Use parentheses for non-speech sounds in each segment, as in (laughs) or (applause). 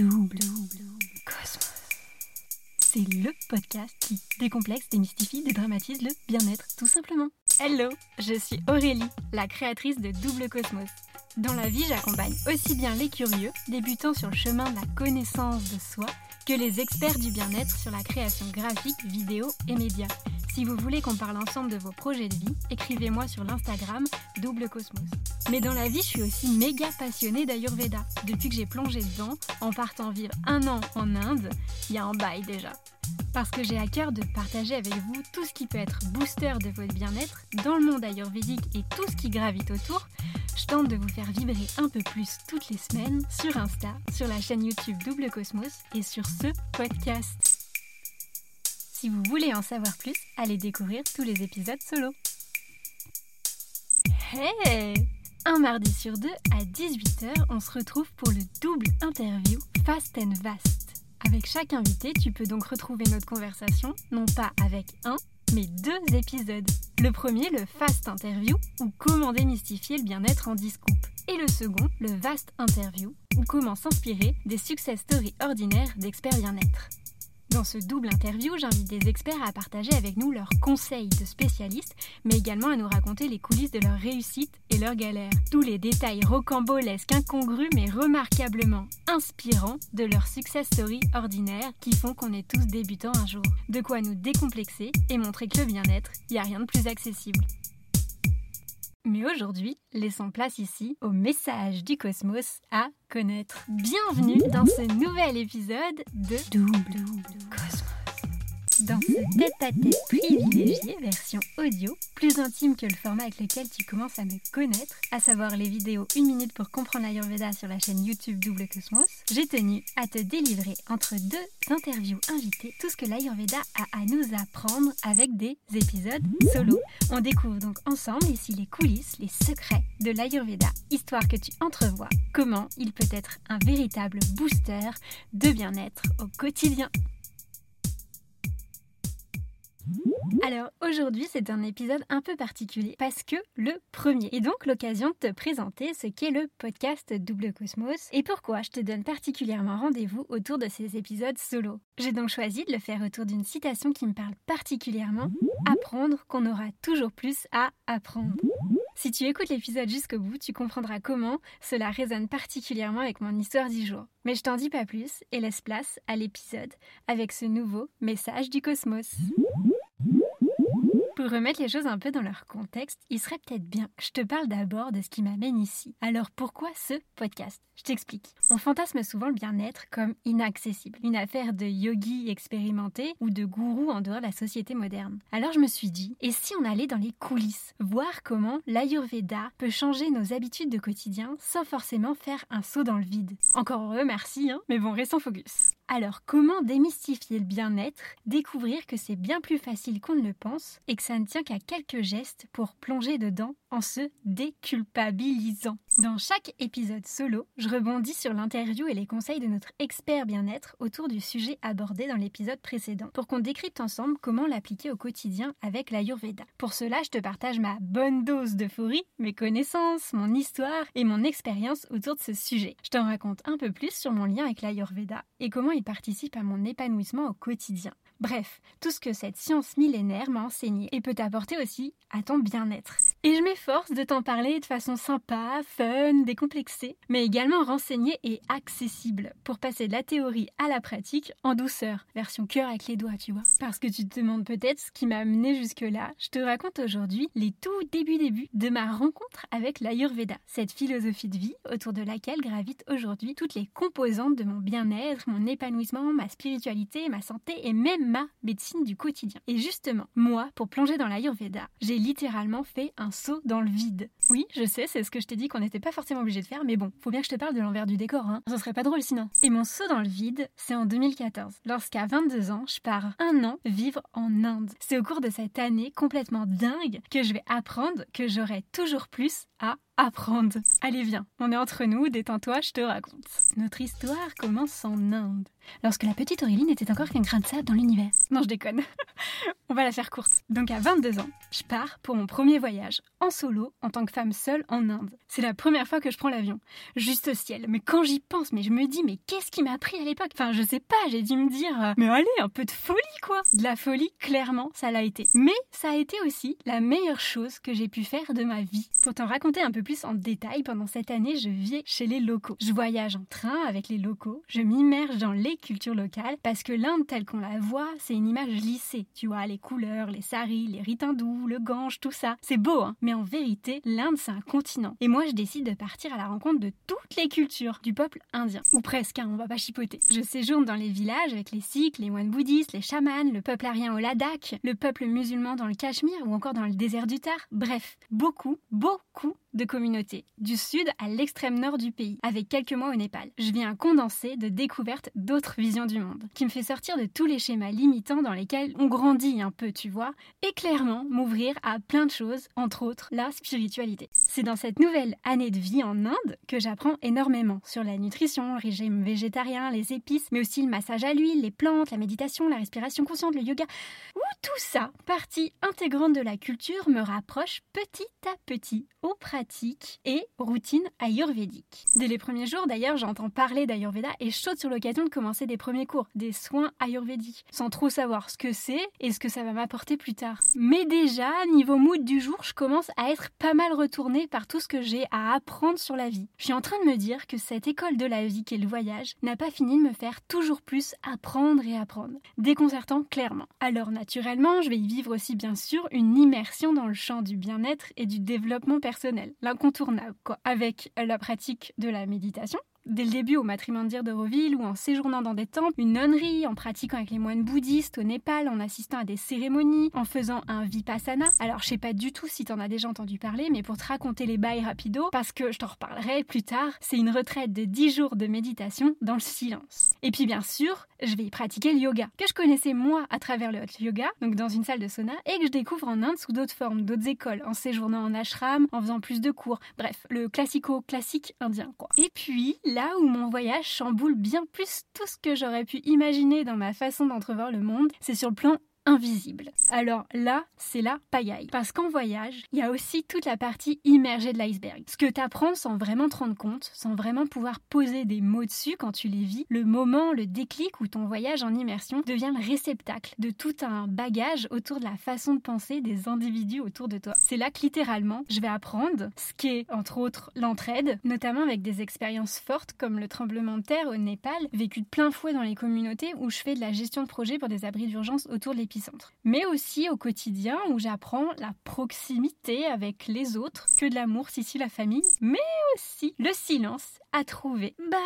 Double Cosmos. C'est le podcast qui décomplexe, démystifie, dédramatise le bien-être, tout simplement. Hello, je suis Aurélie, la créatrice de Double Cosmos. Dans la vie, j'accompagne aussi bien les curieux, débutant sur le chemin de la connaissance de soi, que les experts du bien-être sur la création graphique, vidéo et médias. Si vous voulez qu'on parle ensemble de vos projets de vie, écrivez-moi sur l'Instagram Double Cosmos. Mais dans la vie, je suis aussi méga passionnée d'Ayurveda. Depuis que j'ai plongé dedans, en partant vivre un an en Inde, il y a un bail déjà. Parce que j'ai à cœur de partager avec vous tout ce qui peut être booster de votre bien-être dans le monde ayurvédique et tout ce qui gravite autour, je tente de vous faire vibrer un peu plus toutes les semaines sur Insta, sur la chaîne YouTube Double Cosmos et sur ce podcast. Si vous voulez en savoir plus, allez découvrir tous les épisodes solo. Hey Un mardi sur deux à 18h, on se retrouve pour le double interview Fast and Vast. Avec chaque invité, tu peux donc retrouver notre conversation, non pas avec un, mais deux épisodes. Le premier, le Fast Interview, ou comment démystifier le bien-être en 10 coupes. Et le second, le Vast Interview, ou comment s'inspirer des success stories ordinaires d'experts bien-être. Dans ce double interview, j'invite des experts à partager avec nous leurs conseils de spécialistes, mais également à nous raconter les coulisses de leur réussite et leurs galères. Tous les détails rocambolesques, incongrus, mais remarquablement inspirants de leur success story ordinaire qui font qu'on est tous débutants un jour. De quoi nous décomplexer et montrer que le bien-être, il n'y a rien de plus accessible. Mais aujourd'hui, laissons place ici au message du cosmos à connaître. Bienvenue dans ce nouvel épisode de Double Cosmos. Dans ce tête-à-tête privilégié, version audio, plus intime que le format avec lequel tu commences à me connaître, à savoir les vidéos 1 minute pour comprendre l'Ayurveda sur la chaîne YouTube Double Cosmos, j'ai tenu à te délivrer entre deux interviews invitées tout ce que l'Ayurveda a à nous apprendre avec des épisodes solo. On découvre donc ensemble ici les coulisses, les secrets de l'Ayurveda, histoire que tu entrevois comment il peut être un véritable booster de bien-être au quotidien. Alors aujourd'hui c'est un épisode un peu particulier parce que le premier et donc l'occasion de te présenter ce qu'est le podcast Double Cosmos et pourquoi je te donne particulièrement rendez-vous autour de ces épisodes solo. J'ai donc choisi de le faire autour d'une citation qui me parle particulièrement, apprendre qu'on aura toujours plus à apprendre. Si tu écoutes l'épisode jusqu'au bout, tu comprendras comment cela résonne particulièrement avec mon histoire du jour. Mais je t'en dis pas plus et laisse place à l'épisode avec ce nouveau message du cosmos. Pour remettre les choses un peu dans leur contexte, il serait peut-être bien que je te parle d'abord de ce qui m'amène ici. Alors pourquoi ce podcast? Je t'explique. On fantasme souvent le bien-être comme inaccessible, une affaire de yogi expérimenté ou de gourou en dehors de la société moderne. Alors je me suis dit, et si on allait dans les coulisses, voir comment l'Ayurveda peut changer nos habitudes de quotidien sans forcément faire un saut dans le vide? Encore heureux, merci, hein mais bon, restons focus. Alors, comment démystifier le bien-être Découvrir que c'est bien plus facile qu'on ne le pense et que ça ne tient qu'à quelques gestes pour plonger dedans en se déculpabilisant. Dans chaque épisode solo, je rebondis sur l'interview et les conseils de notre expert bien-être autour du sujet abordé dans l'épisode précédent pour qu'on décrypte ensemble comment l'appliquer au quotidien avec l'Ayurveda. Pour cela, je te partage ma bonne dose d'euphorie, mes connaissances, mon histoire et mon expérience autour de ce sujet. Je t'en raconte un peu plus sur mon lien avec l'Ayurveda et comment il participe à mon épanouissement au quotidien. Bref, tout ce que cette science millénaire m'a enseigné et peut t'apporter aussi à ton bien-être. Et je m'efforce de t'en parler de façon sympa, fun, décomplexée, mais également renseignée et accessible pour passer de la théorie à la pratique en douceur, version cœur avec les doigts, tu vois. Parce que tu te demandes peut-être ce qui m'a amené jusque-là, je te raconte aujourd'hui les tout débuts débuts de ma rencontre avec l'Ayurveda, cette philosophie de vie autour de laquelle gravitent aujourd'hui toutes les composantes de mon bien-être, mon épanouissement, ma spiritualité, ma santé et même ma médecine du quotidien. Et justement, moi, pour plonger dans l'Ayurveda, j'ai littéralement fait un saut dans le vide. Oui, je sais, c'est ce que je t'ai dit qu'on n'était pas forcément obligé de faire, mais bon, faut bien que je te parle de l'envers du décor, hein. Ce serait pas drôle sinon. Et mon saut dans le vide, c'est en 2014, lorsqu'à 22 ans, je pars un an vivre en Inde. C'est au cours de cette année complètement dingue que je vais apprendre que j'aurai toujours plus à apprendre. Allez viens, on est entre nous, détends-toi, je te raconte. Notre histoire commence en Inde lorsque la petite Aurélie n'était encore qu'un grain de sable dans l'univers. Non, je déconne. (laughs) On va la faire courte. Donc à 22 ans, je pars pour mon premier voyage, en solo, en tant que femme seule en Inde. C'est la première fois que je prends l'avion. Juste au ciel. Mais quand j'y pense, mais je me dis, mais qu'est-ce qui m'a pris à l'époque? Enfin, je sais pas, j'ai dû me dire, euh, mais allez, un peu de folie quoi De la folie, clairement, ça l'a été. Mais ça a été aussi la meilleure chose que j'ai pu faire de ma vie. Pour t'en raconter un peu plus en détail, pendant cette année, je vis chez les locaux. Je voyage en train avec les locaux, je m'immerge dans les culture locale, parce que l'Inde telle qu'on la voit, c'est une image lissée. Tu vois, les couleurs, les saris, les rites hindous, le gange, tout ça. C'est beau, hein Mais en vérité, l'Inde, c'est un continent. Et moi, je décide de partir à la rencontre de toutes les cultures du peuple indien. Ou presque, hein, on va pas chipoter. Je séjourne dans les villages avec les Sikhs, les moines bouddhistes, les chamans, le peuple arien au Ladakh, le peuple musulman dans le Cachemire ou encore dans le désert du Tar. Bref, beaucoup, beaucoup de communautés, du sud à l'extrême nord du pays, avec quelques mois au Népal. Je viens condenser de découvertes d'autres visions du monde, qui me fait sortir de tous les schémas limitants dans lesquels on grandit un peu, tu vois, et clairement m'ouvrir à plein de choses, entre autres la spiritualité. C'est dans cette nouvelle année de vie en Inde que j'apprends énormément sur la nutrition, le régime végétarien, les épices, mais aussi le massage à l'huile, les plantes, la méditation, la respiration consciente, le yoga. Où tout ça, partie intégrante de la culture, me rapproche petit à petit aux pratiques et routines ayurvédiques. Dès les premiers jours, d'ailleurs, j'entends parler d'ayurveda et saute sur l'occasion de commencer des premiers cours, des soins ayurvédiques, sans trop savoir ce que c'est et ce que ça va m'apporter plus tard. Mais déjà, niveau mood du jour, je commence à être pas mal retournée par tout ce que j'ai à apprendre sur la vie. Je suis en train de me dire que cette école de la vie qu'est le voyage n'a pas fini de me faire toujours plus apprendre et apprendre. Déconcertant clairement. Alors naturellement, je vais y vivre aussi bien sûr une immersion dans le champ du bien-être et du développement personnel l'incontournable, quoi, avec la pratique de la méditation, Dès le début au matrimondir de Roville ou en séjournant dans des temples, une nonnerie, en pratiquant avec les moines bouddhistes au Népal, en assistant à des cérémonies, en faisant un vipassana. Alors je sais pas du tout si t'en as déjà entendu parler, mais pour te raconter les bails rapido, parce que je t'en reparlerai plus tard, c'est une retraite de 10 jours de méditation dans le silence. Et puis bien sûr, je vais y pratiquer le yoga, que je connaissais moi à travers le hot yoga, donc dans une salle de sauna, et que je découvre en Inde sous d'autres formes, d'autres écoles, en séjournant en ashram, en faisant plus de cours, bref, le classico-classique indien quoi. Et puis, là où mon voyage chamboule bien plus tout ce que j'aurais pu imaginer dans ma façon d'entrevoir le monde, c'est sur le plan invisible. Alors là, c'est la pagaille. Parce qu'en voyage, il y a aussi toute la partie immergée de l'iceberg. Ce que tu apprends sans vraiment te rendre compte, sans vraiment pouvoir poser des mots dessus quand tu les vis, le moment, le déclic où ton voyage en immersion devient le réceptacle de tout un bagage autour de la façon de penser des individus autour de toi. C'est là que littéralement, je vais apprendre ce qu'est entre autres l'entraide, notamment avec des expériences fortes comme le tremblement de terre au Népal, vécu de plein fouet dans les communautés où je fais de la gestion de projet pour des abris d'urgence autour de mais aussi au quotidien où j'apprends la proximité avec les autres, que de l'amour, si si la famille, mais aussi le silence à trouver. Bah,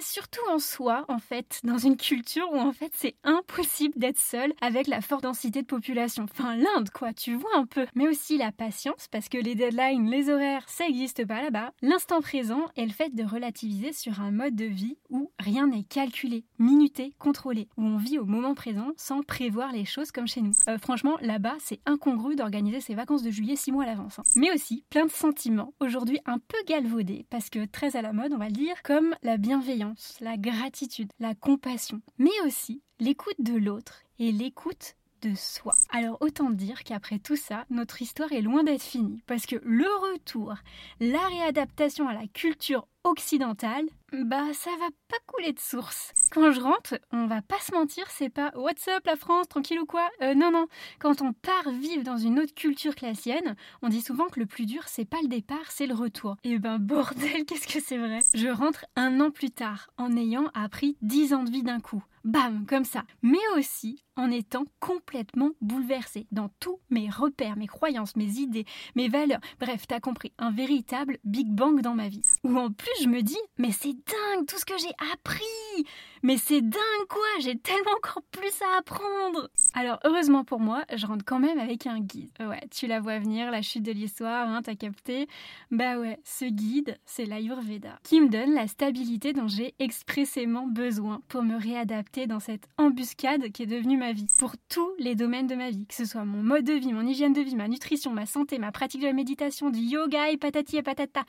surtout en soi, en fait, dans une culture où en fait c'est impossible d'être seul avec la forte densité de population. Enfin, l'Inde, quoi, tu vois un peu. Mais aussi la patience, parce que les deadlines, les horaires, ça n'existe pas là-bas. L'instant présent et le fait de relativiser sur un mode de vie où rien n'est calculé, minuté, contrôlé, où on vit au moment présent sans prévoir les choses comme chez nous. Euh, franchement, là-bas, c'est incongru d'organiser ses vacances de juillet six mois à l'avance. Hein. Mais aussi plein de sentiments, aujourd'hui un peu galvaudés, parce que très à la mode, on va comme la bienveillance, la gratitude, la compassion, mais aussi l'écoute de l'autre et l'écoute de soi. Alors autant dire qu'après tout ça, notre histoire est loin d'être finie, parce que le retour, la réadaptation à la culture occidentale, bah ça va pas couler de source. Quand je rentre, on va pas se mentir, c'est pas What's up la France, tranquille ou quoi? Euh, Non, non. Quand on part vivre dans une autre culture que la sienne, on dit souvent que le plus dur, c'est pas le départ, c'est le retour. Et ben bordel, (laughs) qu'est-ce que c'est vrai? Je rentre un an plus tard, en ayant appris 10 ans de vie d'un coup bam, comme ça. Mais aussi en étant complètement bouleversée dans tous mes repères, mes croyances, mes idées, mes valeurs. Bref, t'as compris, un véritable Big Bang dans ma vie. Où en plus je me dis, mais c'est dingue tout ce que j'ai appris. Mais c'est dingue quoi, j'ai tellement encore plus à apprendre Alors heureusement pour moi, je rentre quand même avec un guide. Ouais, tu la vois venir, la chute de l'histoire, hein, t'as capté Bah ouais, ce guide, c'est l'Ayurveda, qui me donne la stabilité dont j'ai expressément besoin pour me réadapter dans cette embuscade qui est devenue ma vie, pour tous les domaines de ma vie, que ce soit mon mode de vie, mon hygiène de vie, ma nutrition, ma santé, ma pratique de la méditation, du yoga et patati et patata,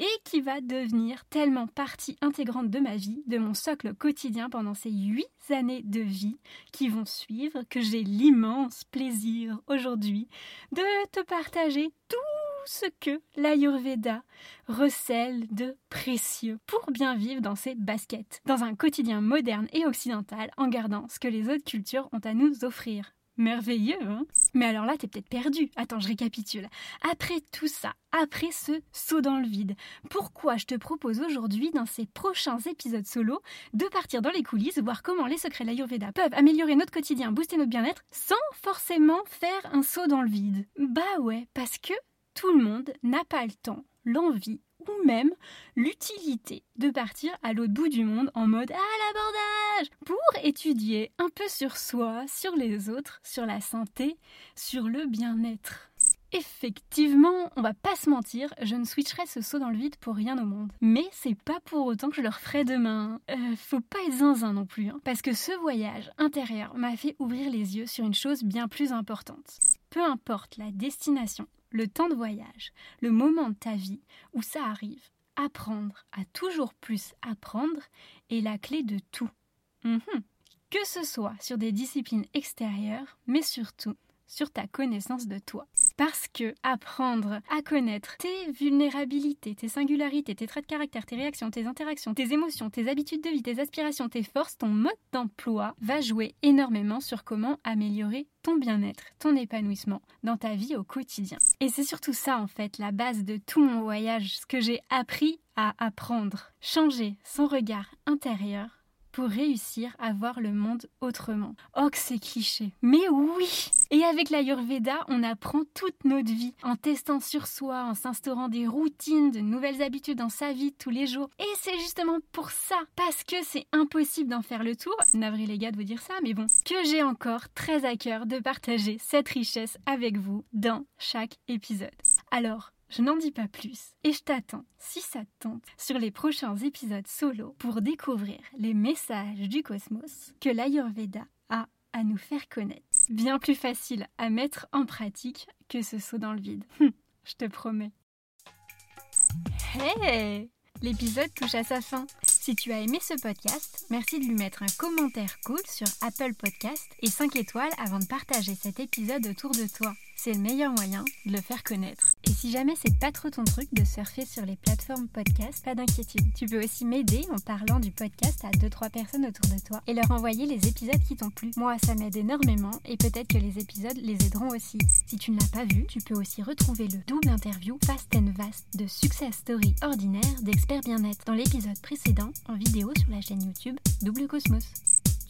et qui va devenir tellement partie intégrante de ma vie, de mon socle quotidien pendant ces huit années de vie qui vont suivre, que j'ai l'immense plaisir aujourd'hui de te partager tout ce que l'Ayurveda recèle de précieux pour bien vivre dans ses baskets, dans un quotidien moderne et occidental en gardant ce que les autres cultures ont à nous offrir. Merveilleux, hein Mais alors là, t'es peut-être perdu. Attends, je récapitule. Après tout ça, après ce saut dans le vide, pourquoi je te propose aujourd'hui, dans ces prochains épisodes solo, de partir dans les coulisses, voir comment les secrets de l'Ayurveda peuvent améliorer notre quotidien, booster notre bien-être, sans forcément faire un saut dans le vide? Bah ouais, parce que tout le monde n'a pas le temps, l'envie ou même l'utilité de partir à l'autre bout du monde en mode à l'abordage pour étudier un peu sur soi, sur les autres, sur la santé, sur le bien-être. Effectivement, on va pas se mentir, je ne switcherai ce saut dans le vide pour rien au monde. Mais c'est pas pour autant que je le referai demain. Euh, faut pas être zinzin non plus, hein. parce que ce voyage intérieur m'a fait ouvrir les yeux sur une chose bien plus importante. Peu importe la destination, le temps de voyage, le moment de ta vie où ça arrive, apprendre à toujours plus apprendre est la clé de tout. Mhm. Que ce soit sur des disciplines extérieures, mais surtout sur ta connaissance de toi. Parce que apprendre à connaître tes vulnérabilités, tes singularités, tes traits de caractère, tes réactions, tes interactions, tes émotions, tes habitudes de vie, tes aspirations, tes forces, ton mode d'emploi va jouer énormément sur comment améliorer ton bien-être, ton épanouissement dans ta vie au quotidien. Et c'est surtout ça en fait la base de tout mon voyage, ce que j'ai appris à apprendre. Changer son regard intérieur pour réussir à voir le monde autrement. Oh que c'est cliché. Mais oui Et avec l'Ayurveda, on apprend toute notre vie en testant sur soi, en s'instaurant des routines, de nouvelles habitudes dans sa vie tous les jours. Et c'est justement pour ça, parce que c'est impossible d'en faire le tour, navré les gars de vous dire ça, mais bon, que j'ai encore très à cœur de partager cette richesse avec vous dans chaque épisode. Alors, je n'en dis pas plus et je t'attends, si ça te tente, sur les prochains épisodes solo pour découvrir les messages du cosmos que l'Ayurveda a à nous faire connaître. Bien plus facile à mettre en pratique que ce saut dans le vide. Hum, je te promets. Hey L'épisode touche à sa fin. Si tu as aimé ce podcast, merci de lui mettre un commentaire cool sur Apple Podcast et 5 étoiles avant de partager cet épisode autour de toi. C'est le meilleur moyen de le faire connaître. Et si jamais c'est pas trop ton truc de surfer sur les plateformes podcast, pas d'inquiétude. Tu peux aussi m'aider en parlant du podcast à 2-3 personnes autour de toi et leur envoyer les épisodes qui t'ont plu. Moi, ça m'aide énormément et peut-être que les épisodes les aideront aussi. Si tu ne l'as pas vu, tu peux aussi retrouver le double interview Fast and Vast de Success Story ordinaire d'experts bien-être dans l'épisode précédent en vidéo sur la chaîne YouTube Double Cosmos.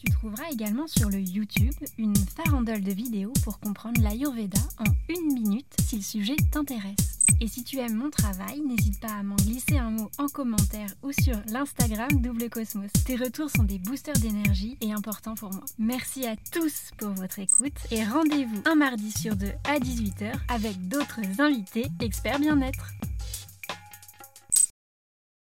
Tu trouveras également sur le YouTube une farandole de vidéos pour comprendre l'Ayurveda en une minute si le sujet t'intéresse. Et si tu aimes mon travail, n'hésite pas à m'en glisser un mot en commentaire ou sur l'Instagram Double Cosmos. Tes retours sont des boosters d'énergie et importants pour moi. Merci à tous pour votre écoute et rendez-vous un mardi sur deux à 18h avec d'autres invités experts bien-être.